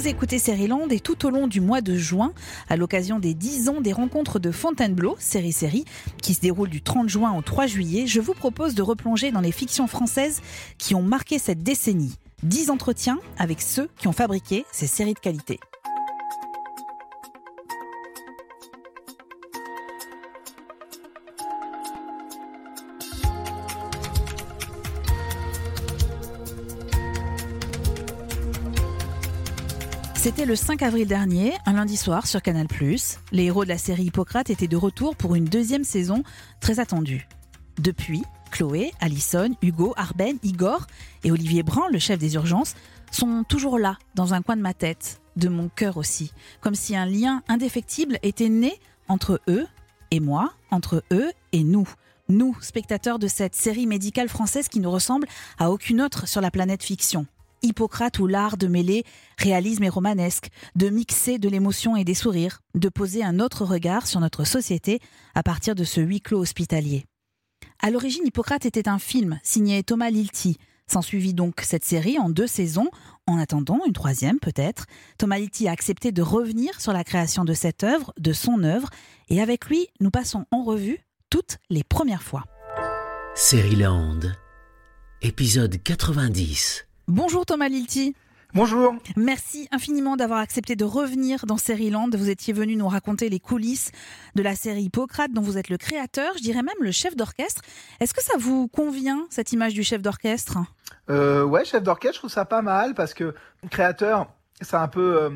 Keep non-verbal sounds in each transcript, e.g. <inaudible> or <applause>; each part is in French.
Vous écoutez Land et tout au long du mois de juin, à l'occasion des 10 ans des rencontres de Fontainebleau, série série, qui se déroule du 30 juin au 3 juillet, je vous propose de replonger dans les fictions françaises qui ont marqué cette décennie. 10 entretiens avec ceux qui ont fabriqué ces séries de qualité. C'était le 5 avril dernier, un lundi soir sur Canal+. Les héros de la série Hippocrate étaient de retour pour une deuxième saison très attendue. Depuis, Chloé, Alison, Hugo, Arben, Igor et Olivier Brun, le chef des urgences, sont toujours là, dans un coin de ma tête, de mon cœur aussi, comme si un lien indéfectible était né entre eux et moi, entre eux et nous. Nous, spectateurs de cette série médicale française qui ne ressemble à aucune autre sur la planète fiction. Hippocrate ou l'art de mêler réalisme et romanesque, de mixer de l'émotion et des sourires, de poser un autre regard sur notre société à partir de ce huis clos hospitalier. À l'origine, Hippocrate était un film signé Thomas Lilti. S'ensuivit donc cette série en deux saisons, en attendant une troisième peut-être. Thomas Lilti a accepté de revenir sur la création de cette œuvre, de son œuvre, et avec lui, nous passons en revue toutes les premières fois. Land, épisode 90. Bonjour Thomas Lilti. Bonjour. Merci infiniment d'avoir accepté de revenir dans Land. Vous étiez venu nous raconter les coulisses de la série Hippocrate dont vous êtes le créateur, je dirais même le chef d'orchestre. Est-ce que ça vous convient cette image du chef d'orchestre? Euh, Ouais, chef d'orchestre, je trouve ça pas mal parce que créateur, c'est un peu euh,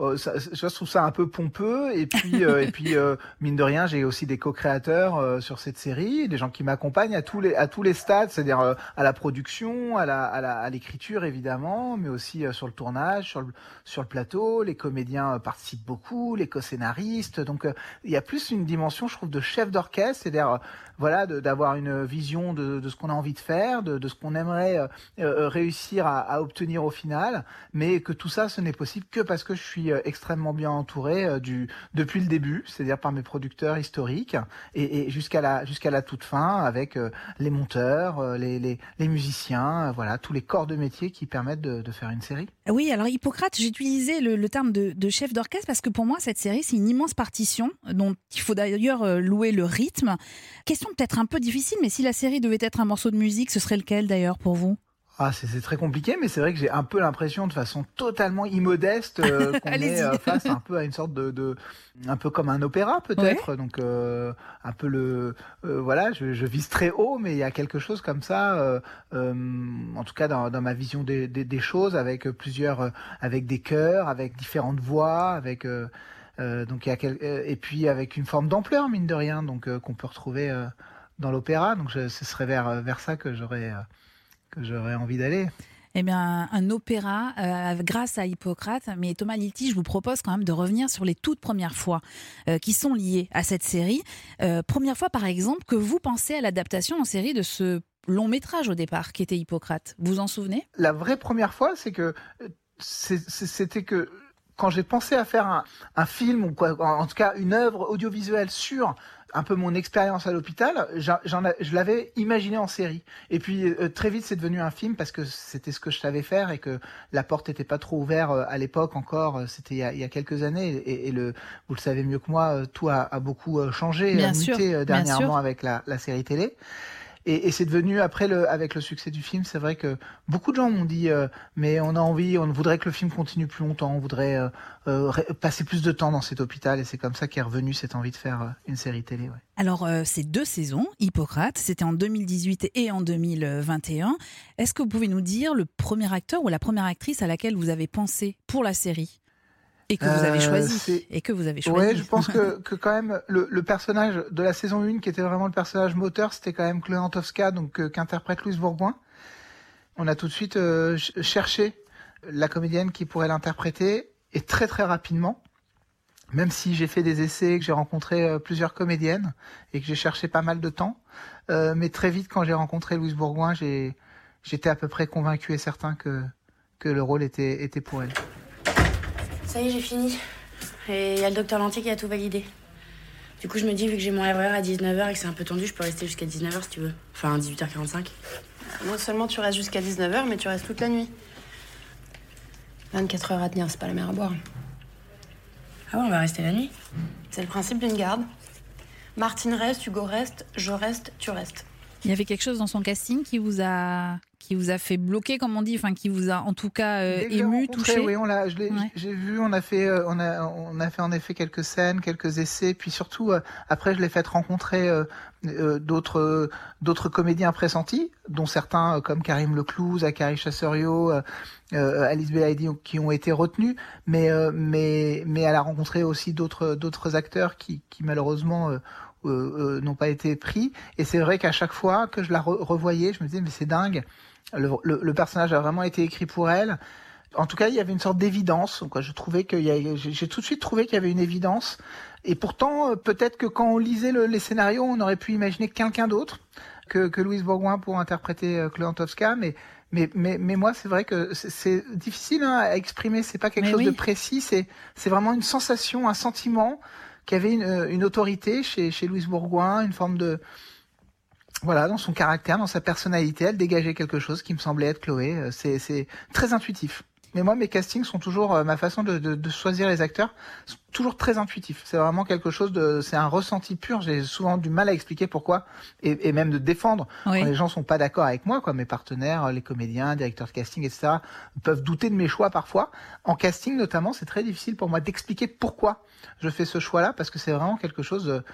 euh, je trouve ça un peu pompeux. Et puis euh, et puis euh, mine de rien j'ai aussi des co-créateurs sur cette série des gens qui m'accompagnent à tous les à tous les stades c'est-à-dire à la production à la à l'écriture évidemment mais aussi sur le tournage sur le sur le plateau. Les comédiens participent beaucoup les co-scénaristes. Donc il y a plus une dimension je trouve de chef d'orchestre c'est-à-dire voilà d'avoir une vision de, de ce qu'on a envie de faire de, de ce qu'on aimerait réussir à, à obtenir au final. Mais que tout ça ce n'est possible que parce que je suis euh, extrêmement bien entouré euh, du, depuis le début, c'est-à-dire par mes producteurs historiques et, jusqu'à la, la toute fin avec euh, les monteurs, les, les, musiciens, voilà, tous les corps de métier qui permettent de, faire une série. Oui, alors Hippocrate, j'ai utilisé le, terme de, de, chef d'orchestre parce que pour moi, cette série, c'est une immense partition dont il faut d'ailleurs louer le rythme. Question peut-être un peu difficile, mais si la série devait être un morceau de musique, ce serait lequel d'ailleurs pour vous? Ah, c'est très compliqué, mais c'est vrai que j'ai un peu l'impression, de façon totalement immodeste, euh, <laughs> qu'on est euh, face un peu à une sorte de, de un peu comme un opéra peut-être. Donc euh, un peu le, voilà, je, je, vise très haut, mais il y a quelque chose comme ça, en tout cas dans, dans ma vision des, des, des, choses, avec plusieurs, avec des chœurs, avec différentes voix, avec donc il y a quel, et puis avec une forme d'ampleur mine de rien, donc qu'on peut retrouver dans l'opéra. Donc ce serait vers vers ça que j'aurais que j'aurais envie d'aller. Eh bien, un opéra euh, grâce à Hippocrate. Mais Thomas Lilti, je vous propose quand même de revenir sur les toutes premières fois euh, qui sont liées à cette série. Euh, première fois, par exemple, que vous pensez à l'adaptation en série de ce long métrage au départ, qui était Hippocrate. Vous vous en souvenez? La vraie première fois, c'est que c'était que quand j'ai pensé à faire un, un, film ou quoi, en tout cas une œuvre audiovisuelle sur un peu mon expérience à l'hôpital, je l'avais imaginé en série. Et puis euh, très vite, c'est devenu un film parce que c'était ce que je savais faire et que la porte n'était pas trop ouverte euh, à l'époque encore. Euh, c'était il, y a quelques années et, le, vous le savez mieux que moi, tout a, beaucoup changé, bien muté dernièrement avec la, la série télé. Et, c'est devenu après le, avec le succès du film, c'est vrai que beaucoup de gens m'ont dit, euh, mais on a envie, on voudrait que le film continue plus longtemps, on voudrait euh, euh passer plus de temps dans cet hôpital, et c'est comme ça qu'est revenu cette envie de faire une série télé. Alors c'est deux saisons, Hippocrate, c'était en 2018 et en 2021. Est-ce que vous pouvez nous dire le premier acteur ou la première actrice à laquelle vous avez pensé pour la série? Et que vous avez euh, choisi. et que vous avez choisi. Ouais, je pense que, <laughs> que quand même le, le, personnage de la saison 1 qui était vraiment le personnage moteur, c'était quand même Chloé Antowska, donc euh, qu'interprète Louise Bourgoin. On a tout de suite euh, cherché la comédienne qui pourrait l'interpréter et très très rapidement. Même si j'ai fait des essais, que j'ai rencontré plusieurs comédiennes et que j'ai cherché pas mal de temps, mais très vite quand j'ai rencontré Louise Bourgoin, j'étais à peu près convaincu et certain que que le rôle était était pour elle. Ça y est, j'ai fini. Et il y a le docteur Lantier qui a tout validé. Du coup, je me dis, vu que j'ai mon RER à 19h et que c'est un peu tendu, je peux rester jusqu'à 19h si tu veux. Enfin, 18h45. Non seulement tu restes jusqu'à 19h, mais tu restes toute la nuit. 24 heures à tenir, c'est pas la mer à boire. Ah ouais, on va rester la nuit C'est le principe d'une garde. Martine reste, Hugo reste, je reste, tu restes. Il y avait quelque chose dans son casting qui vous a qui vous a fait bloquer, comme on dit, enfin qui vous a en tout cas euh, ému, touché? Oui, on l'a, j'ai vu, on a fait, euh, on a, on a fait en effet quelques scènes, quelques essais, puis surtout euh, après je l'ai fait rencontrer d'autres, d'autres comédiens pressentis, dont certains comme Karim Leclou, Zachary Chasserio, Alice Belaïdi, qui ont été retenus, mais mais mais elle a rencontré aussi d'autres d'autres acteurs qui, qui malheureusement euh, euh, n'ont pas été pris. Et c'est vrai qu'à chaque fois que je la revoyais, je me disais mais c'est dingue. Le, le, personnage a vraiment été écrit pour elle. En tout cas, il y avait une sorte d'évidence. Quoi. Je trouvais qu'il j'ai tout de suite trouvé qu'il y avait une évidence. Et pourtant, euh, peut-être que quand on lisait le, les scénarios, on aurait pu imaginer quelqu'un d'autre que, que Louise Bourgoin pour interpréter euh, Antowska. Mais, mais, mais, mais moi, c'est vrai que c'est difficile hein, à exprimer. C'est pas quelque chose de précis. C'est, c'est vraiment une sensation, un sentiment qui avait une, euh, une autorité chez, chez Louise Bourgoin, une forme de voilà, dans son caractère, dans sa personnalité, elle dégageait quelque chose qui me semblait être Chloé. Euh, c'est très intuitif. Mais moi, mes castings sont toujours euh, ma façon de, de, de, choisir les acteurs, toujours très intuitif. C'est vraiment quelque chose de, c'est un ressenti pur. J'ai souvent du mal à expliquer pourquoi et, et même de défendre quand les gens sont pas d'accord avec moi, quoi. Mes partenaires, les comédiens, directeurs de casting, etc. peuvent douter de mes choix parfois. En casting, notamment, c'est très difficile pour moi d'expliquer pourquoi je fais ce choix-là parce que c'est vraiment quelque chose. De,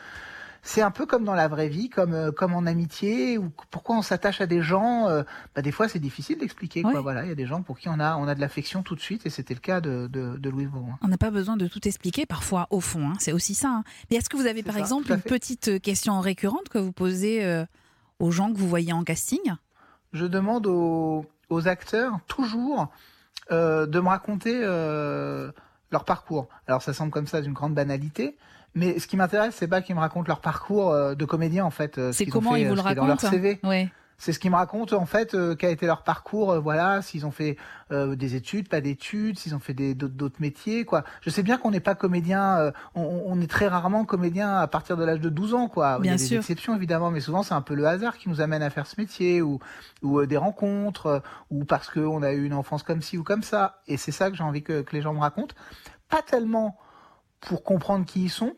c'est un peu comme dans la vraie vie, comme euh, comme en amitié, ou pourquoi on s'attache à des gens. Euh, bah des fois, c'est difficile d'expliquer. Quoi. Voilà, il y a des gens pour qui on a on a de l'affection tout de suite, et c'était le cas de, de, de Louise Bourgoin. On n'a pas besoin de tout expliquer, parfois au fond. Hein, c'est aussi ça. Hein. Mais est-ce que vous avez par exemple une petite question récurrente que vous posez euh, aux gens que vous voyez en casting? Je demande aux, aux acteurs toujours de me raconter leur parcours. Alors ça semble comme ça d'une grande banalité, mais ce qui m'intéresse, c'est pas qu'ils me racontent leur parcours euh, de comédien en fait. Euh, c'est comment ils vous le racontent dans leur CV. Ouais. C'est ce qu'ils me racontent en fait, euh, qu'a été leur parcours, voilà, s'ils ont fait des études, pas d'études, s'ils ont fait d'autres métiers, quoi. Je sais bien qu'on n'est pas comédien, on, on, est très rarement comédien à partir de l'âge de 12 ans, quoi. Bien Il y a sûr. des exceptions évidemment, mais souvent c'est un peu le hasard qui nous amène à faire ce métier, ou, ou des rencontres, ou parce qu'on a eu une enfance comme ci ou comme ça. Et c'est ça que j'ai envie que, que les gens me racontent. Pas tellement pour comprendre qui ils sont,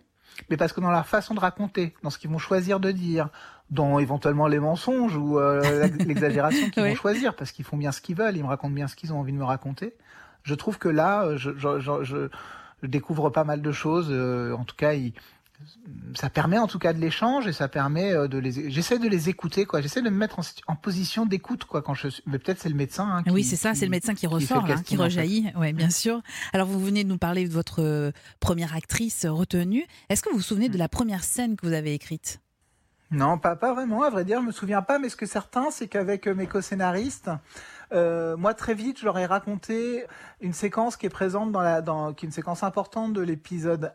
mais parce que dans leur façon de raconter, dans ce qu'ils vont choisir de dire, dans éventuellement les mensonges ou euh, l'exagération qu'ils <laughs> vont choisir, parce qu'ils font bien ce qu'ils veulent, ils me racontent bien ce qu'ils ont envie de me raconter. Je trouve que là, je, je, je, je découvre pas mal de choses. Euh, en tout cas, ils, ça permet en tout cas de l'échange et ça permet euh, de les j'essaie de les écouter quoi. J'essaie de me mettre en, position d'écoute quoi quand je mais peut-être c'est le médecin hein, qui, oui c'est ça c'est le médecin qui ressort qui, hein, qui rejaillit. Ouais bien sûr. Alors vous venez de nous parler de votre euh, première actrice retenue. Est-ce que vous vous souvenez de la première scène que vous avez écrite? Non pas pas vraiment à vrai dire je me souviens pas mais ce que certain c'est qu'avec euh, mes co-scénaristes euh, moi très vite je leur ai raconté une séquence qui est présente dans la dans qui est une séquence importante de l'épisode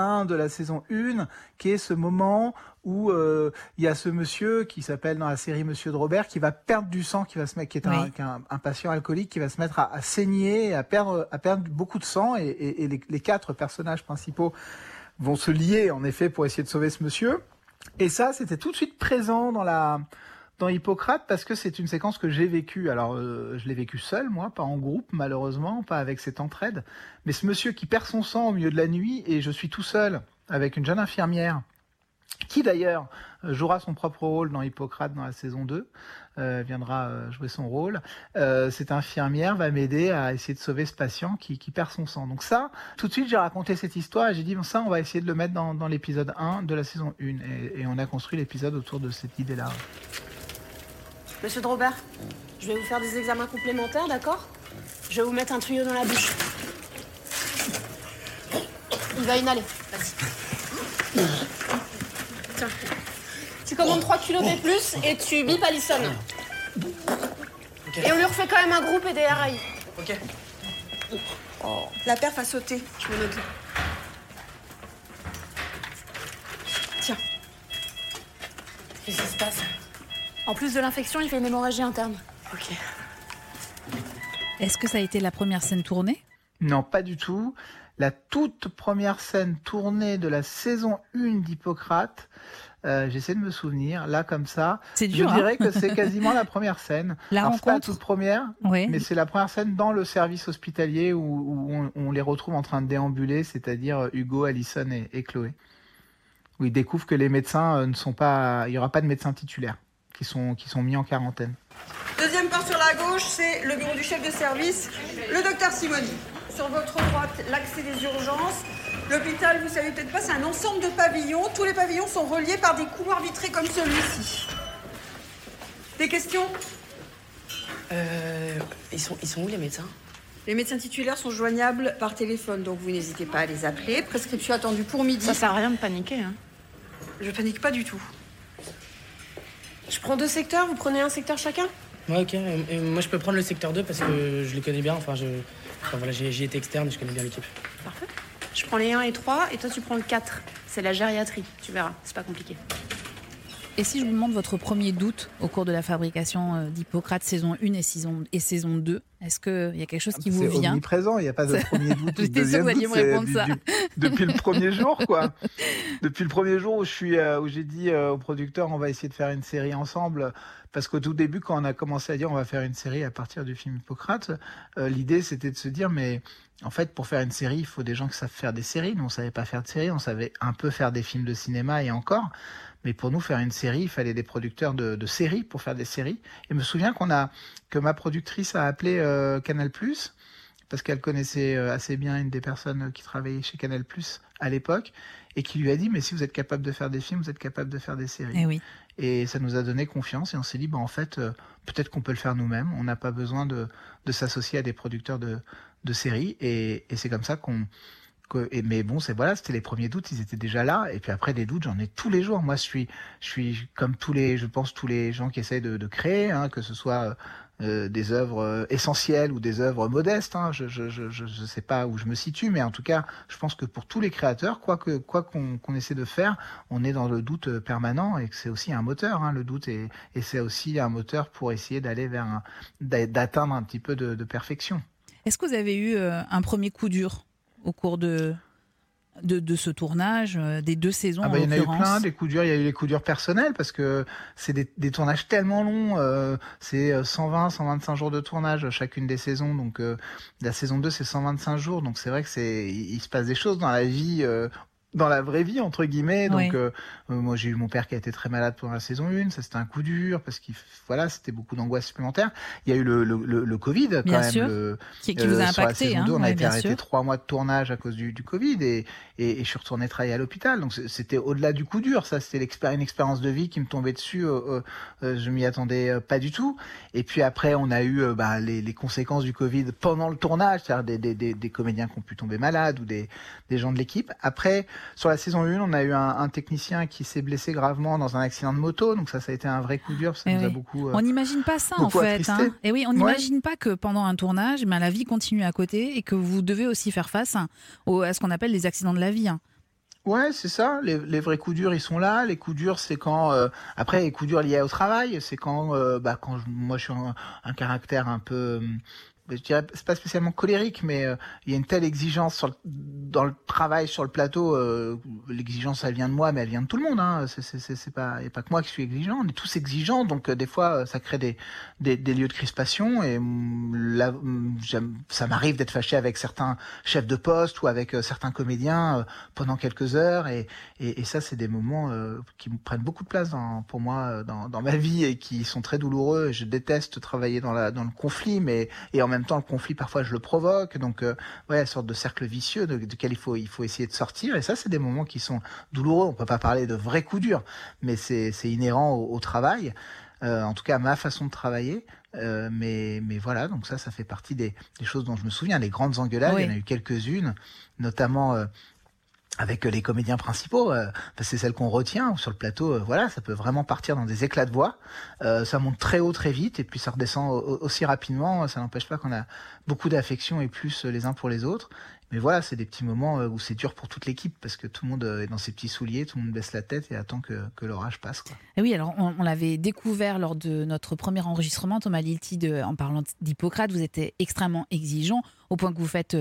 de la saison 1, qui est ce moment où euh, il y a ce monsieur qui s'appelle dans la série Monsieur de Robert, qui va perdre du sang, qui va se mettre, qui est un, un, patient alcoolique, qui va se mettre à, saigner, à perdre, à perdre beaucoup de sang, et, les, les, quatre personnages principaux vont se lier en effet pour essayer de sauver ce monsieur. Et ça, c'était tout de suite présent dans la dans Hippocrate parce que c'est une séquence que j'ai vécue. Alors, euh, je l'ai vécue seul, moi, pas en groupe, malheureusement, pas avec cette entraide. Mais ce monsieur qui perd son sang au milieu de la nuit et je suis tout seul avec une jeune infirmière qui d'ailleurs euh, jouera son propre rôle dans Hippocrate dans la saison 2, euh, viendra jouer son rôle. Cette infirmière va m'aider à essayer de sauver ce patient qui, perd son sang. Donc ça, tout de suite, j'ai raconté cette histoire et j'ai dit, bon, ça, on va essayer de le mettre dans, l'épisode 1 de la saison 1. Et, et on a construit l'épisode autour de cette idée-là. Monsieur de Robert, je vais vous faire des examens complémentaires, d'accord? Je vais vous mettre un tuyau dans la bouche. Il va inhaler. Vas-y. Tiens. Tu commandes 3 kilos de plus et tu bipes Alison. Et on lui refait quand même un groupe et des RAI. Ok. Oh, la perf a sauté. Je me note. Tiens. Plus de l'infection, il fait une hémorragie interne. Ok. Est-ce que ça a été la première scène tournée? Non, pas du tout. La toute première scène tournée de la saison 1 d'Hippocrate, Euh, j'essaie de me souvenir, là comme ça. C'est dur. Je dirais que c'est <laughs> quasiment la première scène. La Alors, pas la rencontre. toute première, Oui. mais c'est la première scène dans le service hospitalier où, où on, on les retrouve en train de déambuler, c'est-à-dire euh, Hugo, Allison et, et Chloé. Où ils découvrent que les médecins euh, ne sont pas, il y aura pas de médecins titulaires qui sont qui sont mis en quarantaine. Deuxième part sur la gauche, c'est le bureau du chef de service, le docteur Simoni. Sur votre droite, l'accès des urgences. L'hôpital, vous savez peut-être pas, c'est un ensemble de pavillons. Tous les pavillons sont reliés par des couloirs vitrés comme celui-ci. Des questions? Euh. Ils sont, ils sont où les médecins? Les médecins titulaires sont joignables par téléphone, donc vous n'hésitez pas à les appeler. Prescription attendue pour midi. Ça sert à rien de paniquer, hein. Je panique pas du tout. Je prends deux secteurs, vous prenez un secteur chacun? Ouais, ok. Et- moi, je peux prendre le secteur 2 parce que je le connais bien. Enfin, je... enfin, voilà, j'ai j'y été externe et je connais bien l'équipe. Parfait. Je prends les 1 et 3 et toi tu prends le 4. C'est la gériatrie, tu verras, c'est pas compliqué. Et si je vous demande votre premier doute au cours de la fabrication euh, d'Hippocrate saison 1 et saison, et saison 2, est-ce qu'il y a quelque chose qui vous Ah, C'est vient omniprésent, il n'y a pas de premier doute <laughs> J'étais deuxième que vous alliez me répondre du- ça. du- depuis le premier jour, quoi. Depuis le premier jour où je suis, euh, où j'ai dit euh, au producteur, on va essayer de faire une série ensemble. Parce qu'au tout début, quand on a commencé à dire on va faire une série à partir du film Hippocrate, euh, l'idée c'était de se dire mais en fait pour faire une série, il faut des gens qui savent faire des séries. Nous on savait pas faire de séries, on savait un peu faire des films de cinéma et encore. Mais pour nous faire une série, il fallait des producteurs de, de séries pour faire des séries. Et je me souviens qu'on a que ma productrice a appelé euh, Canal parce qu'elle connaissait euh, assez bien une des personnes qui travaillait chez Canal à l'époque et qui lui a dit mais si vous êtes capable de faire des films, vous êtes capable de faire des séries. Eh oui. Et ça nous a donné confiance et on s'est dit, bah, en fait, euh, peut-être qu'on peut le faire nous-mêmes. On n'a pas besoin de, de s'associer à des producteurs de, de séries. Et, et c'est comme ça qu'on. Mais bon, c'est voilà, c'était les premiers doutes, ils étaient déjà là. Et puis après, des doutes, j'en ai tous les jours. Moi, je suis, je suis comme tous les, je pense tous les gens qui essayent de, créer, hein, que ce soit euh, des œuvres euh, essentielles ou des œuvres modestes. Hein. Je, je, je, je, sais pas où je me situe, mais en tout cas, je pense que pour tous les créateurs, quoi qu'on essaie de faire, on est dans le doute euh, permanent et que c'est aussi un moteur, hein, le doute, et, et c'est aussi un moteur pour essayer d'aller vers d'atteindre un petit peu de, perfection. Est-ce que vous avez eu un premier coup dur? Au cours de, de, de ce tournage, euh, des deux saisons Ah bah, en il y en a eu plein, des coups durs. Il y a eu les coups durs personnels parce que c'est des, des tournages tellement longs. euh, c'est euh, 120, 125 jours de tournage chacune des saisons. Donc euh, la saison 2, c'est 125 jours. Donc c'est vrai que c'est, il se passe des choses dans la vie. Dans la vraie vie entre guillemets donc Oui. euh, moi j'ai eu mon père qui a été très malade pendant la saison 1 ça c'était un coup dur parce qu'il voilà c'était beaucoup d'angoisse supplémentaire il y a eu le, le, le, le Covid quand Bien même sûr. le, qui, qui vous a euh, impacté. hein, 2, on a été arrêté sûr. trois mois de tournage à cause du, du Covid et, et, et je suis retourné travailler à l'hôpital. Donc c'était au-delà du coup dur. Ça, c'était une expérience de vie qui me tombait dessus. euh, euh, euh, je m'y attendais pas du tout. Et puis après, on a eu bah, les, les conséquences du Covid pendant le tournage, c'est-à-dire des, des, des, des comédiens qui ont pu tomber malades ou des, des gens de l'équipe. Après, sur la saison 1, on a eu un, un technicien qui s'est blessé gravement dans un accident de moto. Donc ça, ça a été un vrai coup dur. Ça Eh nous a beaucoup. euh, On n'imagine pas ça en fait. attristé. hein. Et oui, on Ouais. n'imagine pas que pendant un tournage, ben, la vie continue à côté et que vous devez aussi faire face hein, au- à ce qu'on appelle les accidents de la vie. hein. Ouais, c'est ça. Les, les vrais coups durs, ils sont là. Les coups durs, c'est quand. euh, après, les coups durs liés au travail, c'est quand. euh, bah, quand je- moi, je suis un, un caractère un peu. Je dirais, pas spécialement colérique, mais euh, il y a une telle exigence dans le travail, sur le plateau. euh, L'exigence, elle vient de moi, mais elle vient de tout le monde. Hein. C'est, pas, pas que moi qui suis exigeant. On est tous exigeants, donc euh, des fois, ça crée des, des, lieux de crispation. Et hum, là, j'aime- ça m'arrive d'être fâché avec certains chefs de poste ou avec certains comédiens pendant quelques heures. Et, et, ça, c'est des moments qui prennent beaucoup de place pour moi dans, ma vie et qui sont très douloureux. Je déteste travailler dans, le conflit, mais en même temps, le conflit, parfois, je le provoque. Donc, euh, ouais, une sorte de cercle vicieux de, duquel il faut, il faut essayer de sortir. Et ça, c'est des moments qui sont douloureux. On peut pas parler de vrais coups durs, mais c'est inhérent au, au travail. Euh, en tout cas, ma façon de travailler. Euh, mais, mais voilà, donc ça, ça fait partie des, des choses dont je me souviens. Les grandes engueulades, Oui. il y en a eu quelques-unes, notamment euh, avec euh, les comédiens principaux. euh, c'est celle qu'on retient sur le plateau. euh, voilà, ça peut vraiment partir dans des éclats de voix. Euh, ça monte très haut, très vite, et puis ça redescend au- au- aussi rapidement. Ça n'empêche pas qu'on a beaucoup d'affection et plus les uns pour les autres. Mais voilà, c'est des petits moments où c'est dur pour toute l'équipe parce que tout le monde est dans ses petits souliers, tout le monde baisse la tête et attend que, l'orage passe. Et oui, alors on, l'avait découvert lors de notre premier enregistrement, Thomas Lilti, en parlant d'Hippocrate, vous étiez extrêmement exigeant, au point que vous faites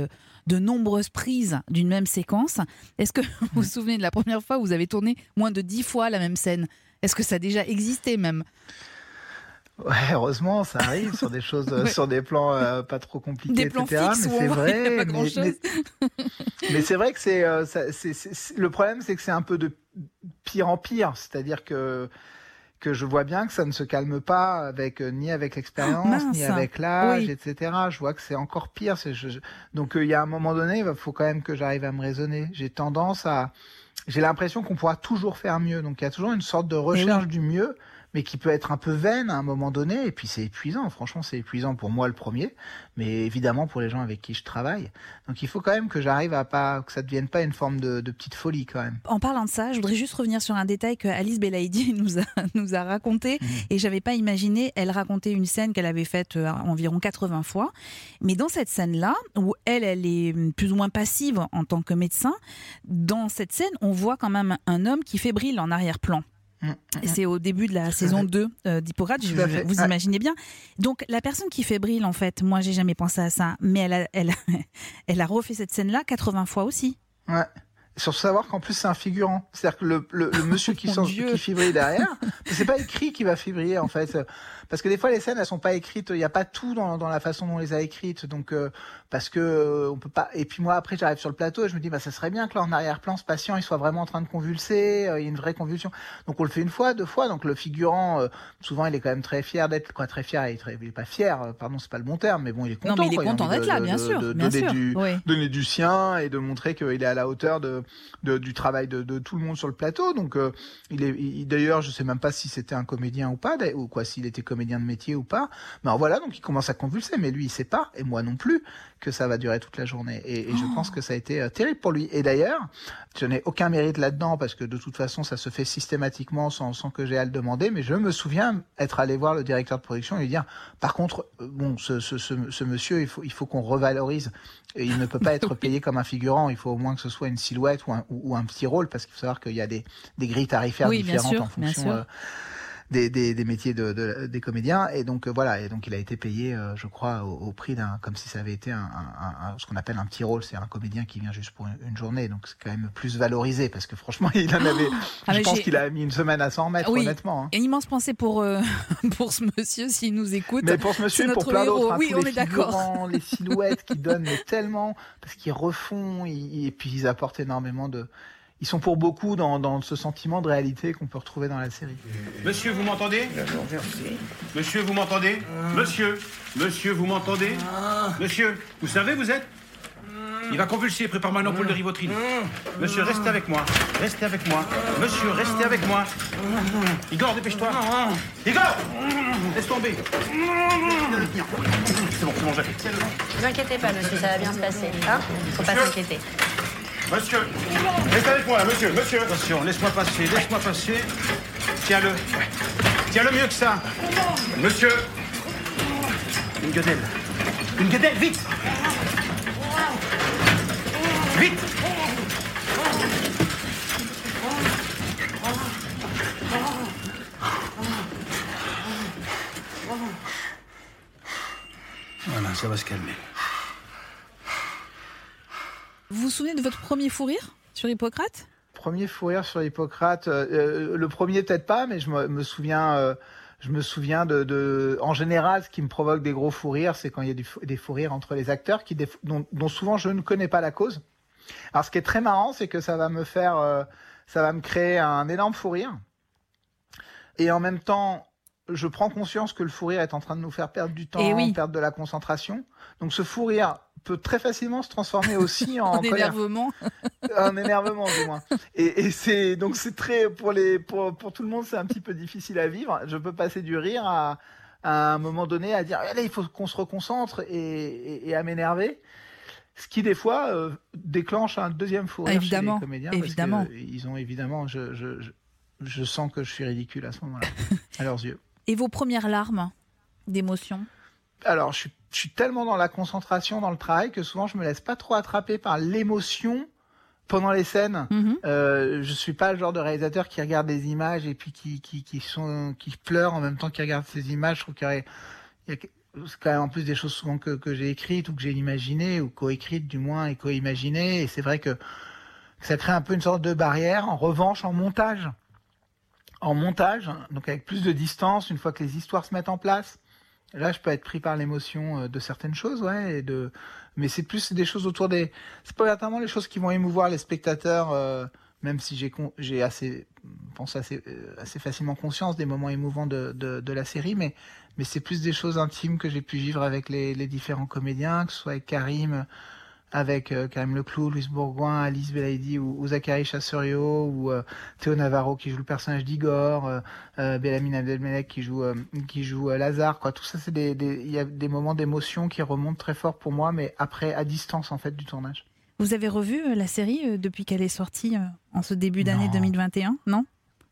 de nombreuses prises d'une même séquence. Est-ce que vous vous souvenez de la première fois où vous avez tourné moins de dix fois la même scène? Est-ce que ça a déjà existé même? Ouais, heureusement, ça arrive sur des choses, <laughs> euh, Ouais. sur des plans euh, pas trop compliqués, Des plans etc. fixes mais c'est vrai. mais- grand-chose. mais- <laughs> Mais c'est vrai que c'est, euh, c'est- le problème, c'est que c'est un peu de pire en pire. C'est-à-dire que que je vois bien que ça ne se calme pas avec euh, ni avec l'expérience, Oh, ni avec l'âge, Oui. etc. Je vois que c'est encore pire. Je- Donc euh, il y a un moment donné, il faut quand même que j'arrive à me raisonner. J'ai tendance à, j'ai l'impression qu'on pourra toujours faire mieux. Donc il y a toujours une sorte de recherche du mieux, mais qui peut être un peu vaine à un moment donné. Et puis c'est épuisant. Franchement, c'est épuisant pour moi le premier, mais évidemment pour les gens avec qui je travaille. Donc il faut quand même que j'arrive à pas que ça devienne pas une forme de, de petite folie quand même. En parlant de ça, je voudrais juste revenir sur un détail que Alice Belaïdi <laughs> nous a, nous a raconté Mhm. et j'avais pas imaginé. Elle racontait une scène qu'elle avait faite euh, environ 80 fois. Mais dans cette scène-là, où elle, elle est plus ou moins passive en tant que médecin, dans cette scène, on voit quand même un homme qui fébrile en arrière-plan. Mm. Et c'est au début de la saison 2 euh, d'Hippocrate, fait. vous imaginez bien. Donc la personne qui fébrile, en fait, moi j'ai jamais pensé à ça, mais elle a, elle, <laughs> elle a refait cette scène-là 80 fois aussi. Ouais. Sur savoir qu'en plus c'est un figurant, c'est-à-dire que le, le, le <laughs> monsieur qui, Dieu. qui fibrille derrière, c'est pas écrit qui va fibriller en fait, parce que des fois les scènes elles sont pas écrites, il n'y a pas tout dans, dans la façon dont on les a écrites, donc euh, parce que euh, on peut pas. Et puis moi après j'arrive sur le plateau et je me dis bah ça serait bien que là en arrière-plan ce patient il soit vraiment en train de convulser, euh, il y a une vraie convulsion. Donc on le fait une fois, deux fois, donc le figurant euh, souvent il est quand même très fier d'être quoi, très fier, il est, très- il est pas fier, pardon c'est pas le bon terme, mais bon il est content. non, mais il est quoi, content d'être là, bien de- sûr. de bien donner sûr. du, Oui. donner du sien et de montrer qu'il est à la hauteur de, de- du travail de, de tout le monde sur le plateau. Donc, euh, il est il- d'ailleurs, je sais même pas si c'était un comédien ou pas, ou quoi, s'il était comédien de métier ou pas. Mais alors voilà, donc il commence à convulser, mais lui, il sait pas, et moi non plus, que ça va durer toute la journée. Et, et je pense que ça a été euh, terrible pour lui. Et d'ailleurs, je n'ai aucun mérite là-dedans parce que de toute façon, ça se fait systématiquement sans, sans que j'ai à le demander. Mais je me souviens être allé voir le directeur de production et lui dire, par contre, euh, bon, ce, ce, ce, ce monsieur, il faut, il faut qu'on revalorise. Et il ne peut pas <laughs> être payé comme un figurant. Il faut au moins que ce soit une silhouette ou un, ou, ou un petit rôle parce qu'il faut savoir qu'il y a des, des grilles tarifaires Oui, différentes sûr, en fonction euh, des, des, des métiers de, de- des comédiens. Et donc euh, voilà. Et donc il a été payé, euh, je crois, au, au prix d'un, comme si ça avait été un, un- un- ce qu'on appelle un petit rôle. C'est un comédien qui vient juste pour une, une journée. Donc c'est quand même plus valorisé parce que franchement, <laughs> il en avait. Ah, je pense qu'il a mis une semaine à s'en remettre, Oui. honnêtement. hein. Et immense pensée pour, euh, <laughs> pour ce monsieur s'il nous écoute. Mais pour ce monsieur, et pour plein d'autres, hein, Oui, on les est d'accord. <laughs> les silhouettes qui donnent mais tellement, parce qu'ils refont, ils- et puis ils apportent énormément de. Ils sont pour beaucoup dans, dans ce sentiment de réalité qu'on peut retrouver dans la série. Monsieur, vous m'entendez? Monsieur, vous m'entendez? Monsieur Monsieur, vous m'entendez? Monsieur, vous savez, vous êtes? Il va convulser, prépare-moi une ampoule de rivotril. Monsieur, restez avec moi. Restez avec moi. Monsieur, restez avec moi. Igor, dépêche-toi. Igor Laisse tomber. C'est bon, c'est bon, j'arrive. Ne vous inquiétez pas, monsieur, ça va bien se passer. Hein? Faut pas s'inquiéter. Monsieur, restez avec moi là, monsieur, monsieur. Attention, laisse-moi passer, laisse-moi passer. Tiens-le. Tiens-le mieux que ça. Monsieur. Une guedelle. Une guedelle, vite Vite Voilà, ça va se calmer. Vous vous souvenez de votre premier fou rire sur Hippocrate? Premier fou rire sur Hippocrate, euh, euh, le premier peut-être pas, mais je me, me souviens, euh, je me souviens de, de, en général, ce qui me provoque des gros fous rires, c'est quand il y a du des fous rires entre les acteurs, qui, des- dont, dont souvent je ne connais pas la cause. Alors, ce qui est très marrant, c'est que ça va me faire, euh, ça va me créer un énorme fou rire, et en même temps, je prends conscience que le fou rire est en train de nous faire perdre du temps, Eh oui. perdre de la concentration. Donc, ce fou rire peut très facilement se transformer aussi <laughs> en, En énervement. un énervement du moins. Et, et c'est donc c'est très pour les pour, pour tout le monde c'est un petit peu difficile à vivre. Je peux passer du rire à, à un moment donné à dire allez il faut qu'on se reconcentre et, et, et à m'énerver. Ce qui des fois euh, déclenche un deuxième fou rire Évidemment, chez les comédiens évidemment. parce que ils ont évidemment je, je, je, je sens que je suis ridicule à ce moment-là <laughs> à leurs yeux. Et vos premières larmes d'émotion? Alors, je suis, je suis tellement dans la concentration dans le travail que souvent je me laisse pas trop attraper par l'émotion pendant les scènes. Mhm. Euh, je suis pas le genre de réalisateur qui regarde des images et puis qui qui qui sont qui pleure en même temps qu'il regarde ces images. Je trouve qu'il y a, il y a- c'est quand même en plus des choses souvent que, que j'ai écrites ou que j'ai imaginées ou coécrites du moins et co-imaginées. Et c'est vrai que ça crée un peu une sorte de barrière. En revanche, en montage, en montage, donc avec plus de distance, une fois que les histoires se mettent en place, là, je peux être pris par l'émotion euh, de certaines choses, ouais, et de, mais c'est plus des choses autour des, c'est pas vraiment les choses qui vont émouvoir les spectateurs, euh, même si j'ai j'ai assez, pense assez, euh, facilement conscience des moments émouvants de, de, de la série, mais, mais c'est plus des choses intimes que j'ai pu vivre avec les, les différents comédiens, que ce soit avec Karim, avec euh, Karim Leclou, Louis Bourgoin, Alice Belaïdi ou, ou Zachary Chasserio ou euh, Théo Navarro qui joue le personnage d'Igor, euh, euh, Bellamine Abdelmelek qui joue euh, qui joue Lazare quoi. Tout ça c'est des il y a des moments d'émotion qui remontent très fort pour moi mais après à distance en fait du tournage. Vous avez revu la série depuis qu'elle est sortie en ce début d'année Non. 2021 Non?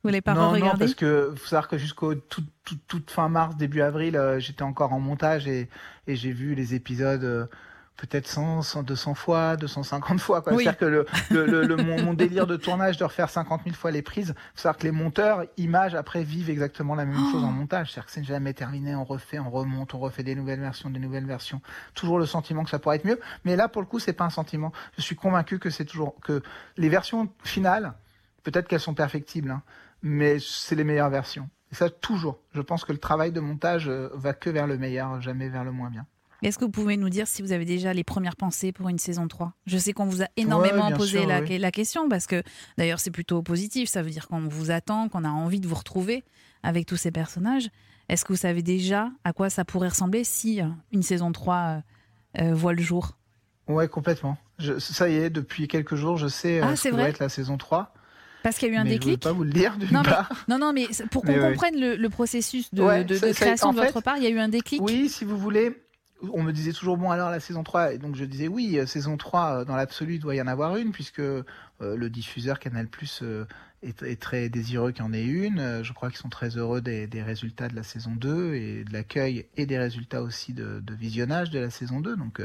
Vous l'avez pas non, non, regardé parce que faut savoir que jusqu'au tout, tout- toute fin mars, début avril, j'étais encore en montage et, et j'ai vu les épisodes peut-être 100, 100, 200 fois, 250 fois. quoi. Oui. C'est-à-dire que le, le, le- le- mon, mon délire de tournage de refaire 50 000 fois les prises, faut savoir que les monteurs, images, après, vivent exactement la même chose en montage. C'est-à-dire que c'est jamais terminé, on refait, on remonte, on refait des nouvelles versions, des nouvelles versions. Toujours le sentiment que ça pourrait être mieux. Mais là, pour le coup, c'est pas un sentiment. Je suis convaincu que c'est toujours, que les versions finales, peut-être qu'elles sont perfectibles, hein, mais c'est les meilleures versions. Et ça, toujours. Je pense que le travail de montage euh, va que vers le meilleur, jamais vers le moins bien. Est-ce que vous pouvez nous dire si vous avez déjà les premières pensées pour une saison 3 Je sais qu'on vous a énormément Ouais, posé sûr, la, oui. la question parce que d'ailleurs c'est plutôt positif, ça veut dire qu'on vous attend, qu'on a envie de vous retrouver avec tous ces personnages. Est-ce que vous savez déjà à quoi ça pourrait ressembler si euh, une saison 3 euh, euh, voit le jour? Ouais, complètement. Je, ça y est, depuis quelques jours, je sais euh, Ah, ce que vrai être la saison 3. Parce qu'il y a eu un mais je déclic? ne pas vous le dire, d'une mais- part. Non, non, mais pour qu'on oui. comprenne le, le processus de, Ouais, de- ça- de ça- création de fait, votre part, il y a eu un déclic? Oui, si vous voulez. On me disait toujours, bon, alors la saison 3. Et donc je disais, oui, euh, saison 3, euh, dans l'absolu, doit y en avoir une, puisque euh, le diffuseur Canal Plus est, très désireux qu'il y en ait une. Je crois qu'ils sont très heureux des, résultats de la saison 2 et de l'accueil et des résultats aussi de, visionnage de la saison 2. Donc.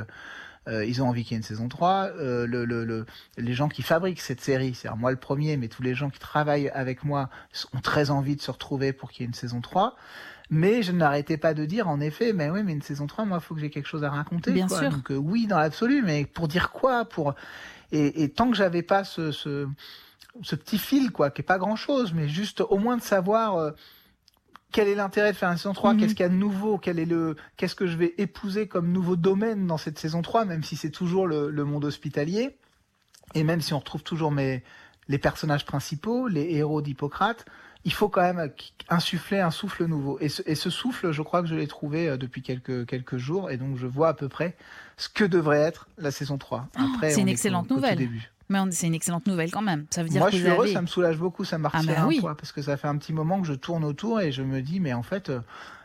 ils ont envie qu'il y ait une saison 3. Euh, le, le, le- les gens qui fabriquent cette série, c'est-à-dire moi le premier, mais tous les gens qui travaillent avec moi ont très envie de se retrouver pour qu'il y ait une saison 3. Mais je n'arrêtais pas de dire, en effet, mais oui, mais une saison 3, moi, il faut que j'ai quelque chose à raconter. Bien quoi. sûr. Donc euh, oui, dans l'absolu, mais pour dire quoi pour... Et, et tant que j'avais pas ce, ce, ce petit fil, quoi, qui est pas grand-chose, mais juste au moins de savoir... euh, quel est l'intérêt de faire une saison 3 Mhm. Qu'est-ce qu'il y a de nouveau Quel est le Qu'est-ce que je vais épouser comme nouveau domaine dans cette saison 3 Même si c'est toujours le, le monde hospitalier et même si on retrouve toujours mes les personnages principaux, les héros d'Hippocrate, il faut quand même insuffler un souffle nouveau. Et ce, et ce souffle, je crois que je l'ai trouvé euh, depuis quelques quelques jours et donc je vois à peu près ce que devrait être la saison 3. Après, c'est une excellente nouvelle. début. Mais c'est une excellente nouvelle quand même. Ça veut dire Moi, que je suis heureux, avez- ça me soulage beaucoup, ça me Ah, bah oui. poids, parce que ça fait un petit moment que je tourne autour et je me dis, mais en fait, euh,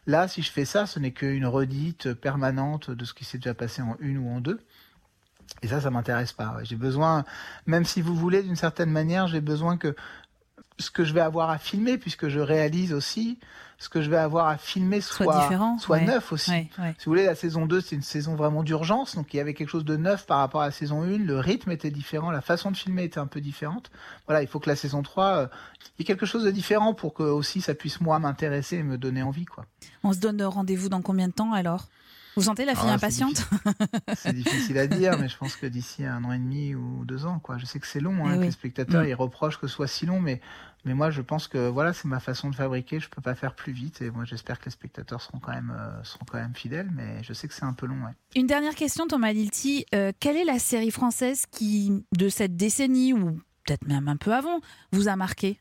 là, si je fais ça, ce n'est qu'une redite permanente de ce qui s'est déjà passé en une ou en deux. Et ça, ça m'intéresse pas. J'ai besoin, même si vous voulez, d'une certaine manière, j'ai besoin que ce que je vais avoir à filmer, puisque je réalise aussi, ce que je vais avoir à filmer Soit soit, différent, soit ouais. neuf aussi. Ouais, ouais. Si vous voulez, la saison 2, c'est une saison vraiment d'urgence, donc il y avait quelque chose de neuf par rapport à la saison 1, le rythme était différent, la façon de filmer était un peu différente. Voilà, il faut que la saison 3, euh, il y ait quelque chose de différent pour que aussi ça puisse moi m'intéresser et me donner envie, quoi. On se donne rendez-vous dans combien de temps alors? Vous sentez la fille Ah, impatiente <laughs> C'est difficile à dire, mais je pense que d'ici un an et demi ou deux ans, quoi. Je sais que c'est long, hein, Eh que oui. les spectateurs Mm. ils reprochent que ce soit si long, mais mais moi je pense que voilà, c'est ma façon de fabriquer. Je peux pas faire plus vite, et moi j'espère que les spectateurs seront quand même euh, seront quand même fidèles, mais je sais que c'est un peu long. Ouais. Une dernière question, Thomas Lilti. Euh, quelle est la série française qui, de cette décennie, ou peut-être même un peu avant, vous a marqué?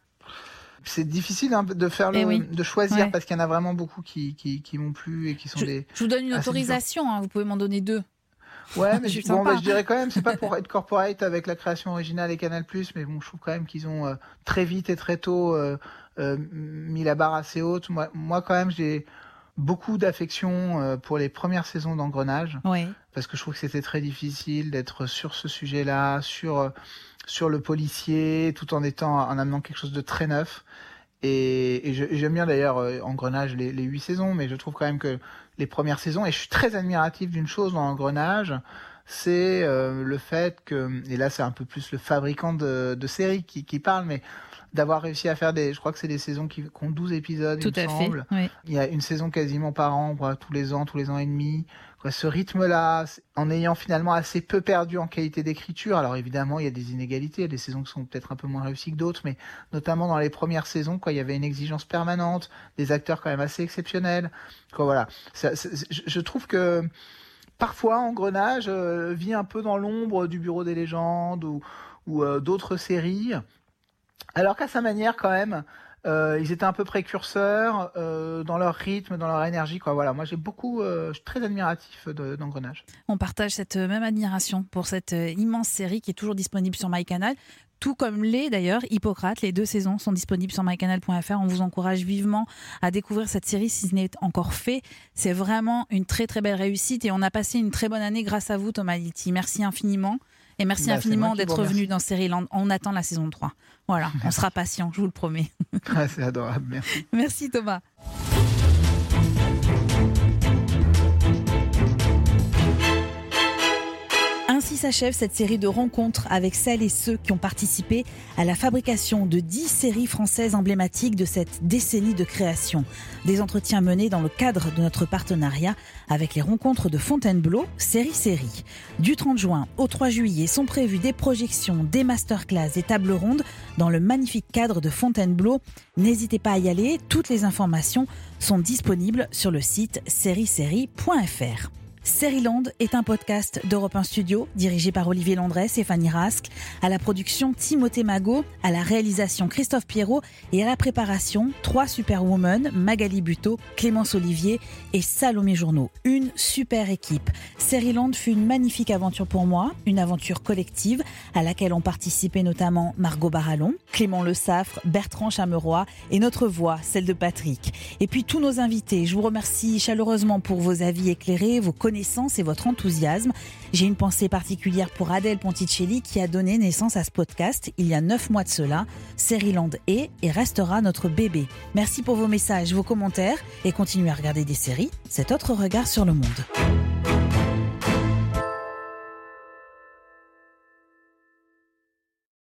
C'est difficile hein, de faire le, Eh oui. de choisir Ouais. parce qu'il y en a vraiment beaucoup qui qui, qui m'ont plu et qui sont je, des je vous donne une autorisation, hein, vous pouvez m'en donner deux. Ouais, <laughs> mais Je bon, bah, je dirais quand même, c'est pas pour <laughs> être corporate avec la création originale et Canal+, mais bon, je trouve quand même qu'ils ont euh, très vite et très tôt euh, euh, mis la barre assez haute. Moi, moi quand même, j'ai beaucoup d'affection euh, pour les premières saisons d'Engrenage, Oui. parce que je trouve que c'était très difficile d'être sur ce sujet-là, sur euh, sur le policier, tout en étant en amenant quelque chose de très neuf. Et, et j'aime bien d'ailleurs euh, Engrenage les, les huit saisons, mais je trouve quand même que les premières saisons, et je suis très admiratif d'une chose dans Engrenage, c'est euh, le fait que, et là c'est un peu plus le fabricant de, de séries qui, qui parle, mais d'avoir réussi à faire des, je crois que c'est des saisons qui, qui ont 12 épisodes, Tout il me à fait. semble. oui. Il y a une saison quasiment par an, quoi, tous les ans, tous les ans et demi. Quoi, ce rythme-là, en ayant finalement assez peu perdu en qualité d'écriture. Alors évidemment, il y a des inégalités, il y a des saisons qui sont peut-être un peu moins réussies que d'autres, mais notamment dans les premières saisons, quoi, il y avait une exigence permanente, des acteurs quand même assez exceptionnels. Quoi, voilà. Ça- ça- je, je trouve que parfois, Engrenage euh, vit un peu dans l'ombre du Bureau des légendes ou, euh, d'autres séries, alors qu'à sa manière, quand même, euh, ils étaient un peu précurseurs dans leur rythme, dans leur énergie. Voilà, moi, j'ai beaucoup, je suis très admiratif de- d'Engrenage. On partage cette même admiration pour cette immense série qui est toujours disponible sur MyCanal. Tout comme les d'ailleurs, Hippocrate, les deux saisons sont disponibles sur mycanal.fr. On vous encourage vivement à découvrir cette série si ce n'est encore fait. C'est vraiment une très très belle réussite et on a passé une très bonne année grâce à vous Thomas Litti. Merci infiniment et merci Bah, infiniment d'être venu dans Série On attend la saison 3. Voilà, on sera patient, je vous le promets. Ouais, <laughs> c'est adorable, merci. Merci Thomas. S'achève cette série de rencontres avec celles et ceux qui ont participé à la fabrication de 10 séries françaises emblématiques de cette décennie de création. Des entretiens menés dans le cadre de notre partenariat avec les rencontres de Fontainebleau, série série. Du 30 juin au 3 juillet sont prévues des projections, des masterclass et tables rondes dans le magnifique cadre de Fontainebleau. N'hésitez pas à y aller, toutes les informations sont disponibles sur le site sériesérie.fr. Seriland est un podcast d'Europe 1 Studio dirigé par Olivier Landresse et Fanny Rask, à la production Timothée Magot, à la réalisation Christophe Pierrot et à la préparation trois superwomen Magali Buteau, Clémence Olivier et Salomé Journeau. Une super équipe. Seriland fut une magnifique aventure pour moi, une aventure collective à laquelle ont participé notamment Margot Barallon, Clément Le Saffre, Bertrand Chameroy et notre voix, celle de Patrick. Et puis tous nos invités, je vous remercie chaleureusement pour vos avis éclairés, vos connaissances et votre enthousiasme. J'ai une pensée particulière pour Adèle Ponticelli qui a donné naissance à ce podcast il y a neuf mois de cela. Seriland est et restera notre bébé. Merci pour vos messages, vos commentaires et continuez à regarder des séries. Cet autre regard sur le monde.